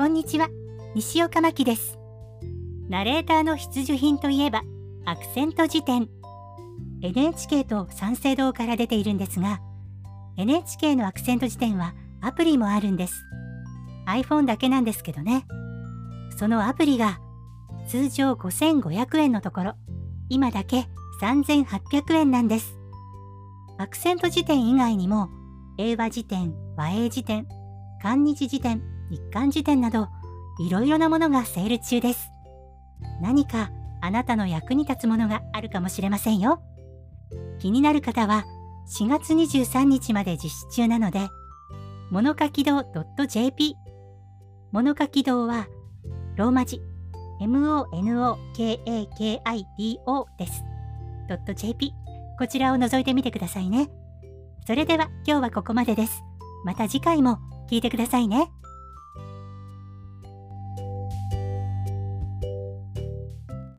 こんにちは。西岡真希です。ナレーターの必需品といえばアクセント辞典。NHK と三省堂から出ているんですが NHK のアクセント辞典はアプリもあるんです。iPhone だけなんですけどね。そのアプリが通常5500円のところ今だけ3800円なんです。アクセント辞典以外にも英和辞典和英辞典韓日辞典日韓辞典などいろいろなものがセール中です何かあなたの役に立つものがあるかもしれませんよ気になる方は4月23日まで実施中なので物書き堂 .jp 物書き堂はローマ字 MONOKAKIDO です。.jp こちらを覗いてみてくださいね。それでは今日はここまでです。また次回も聞いてくださいね。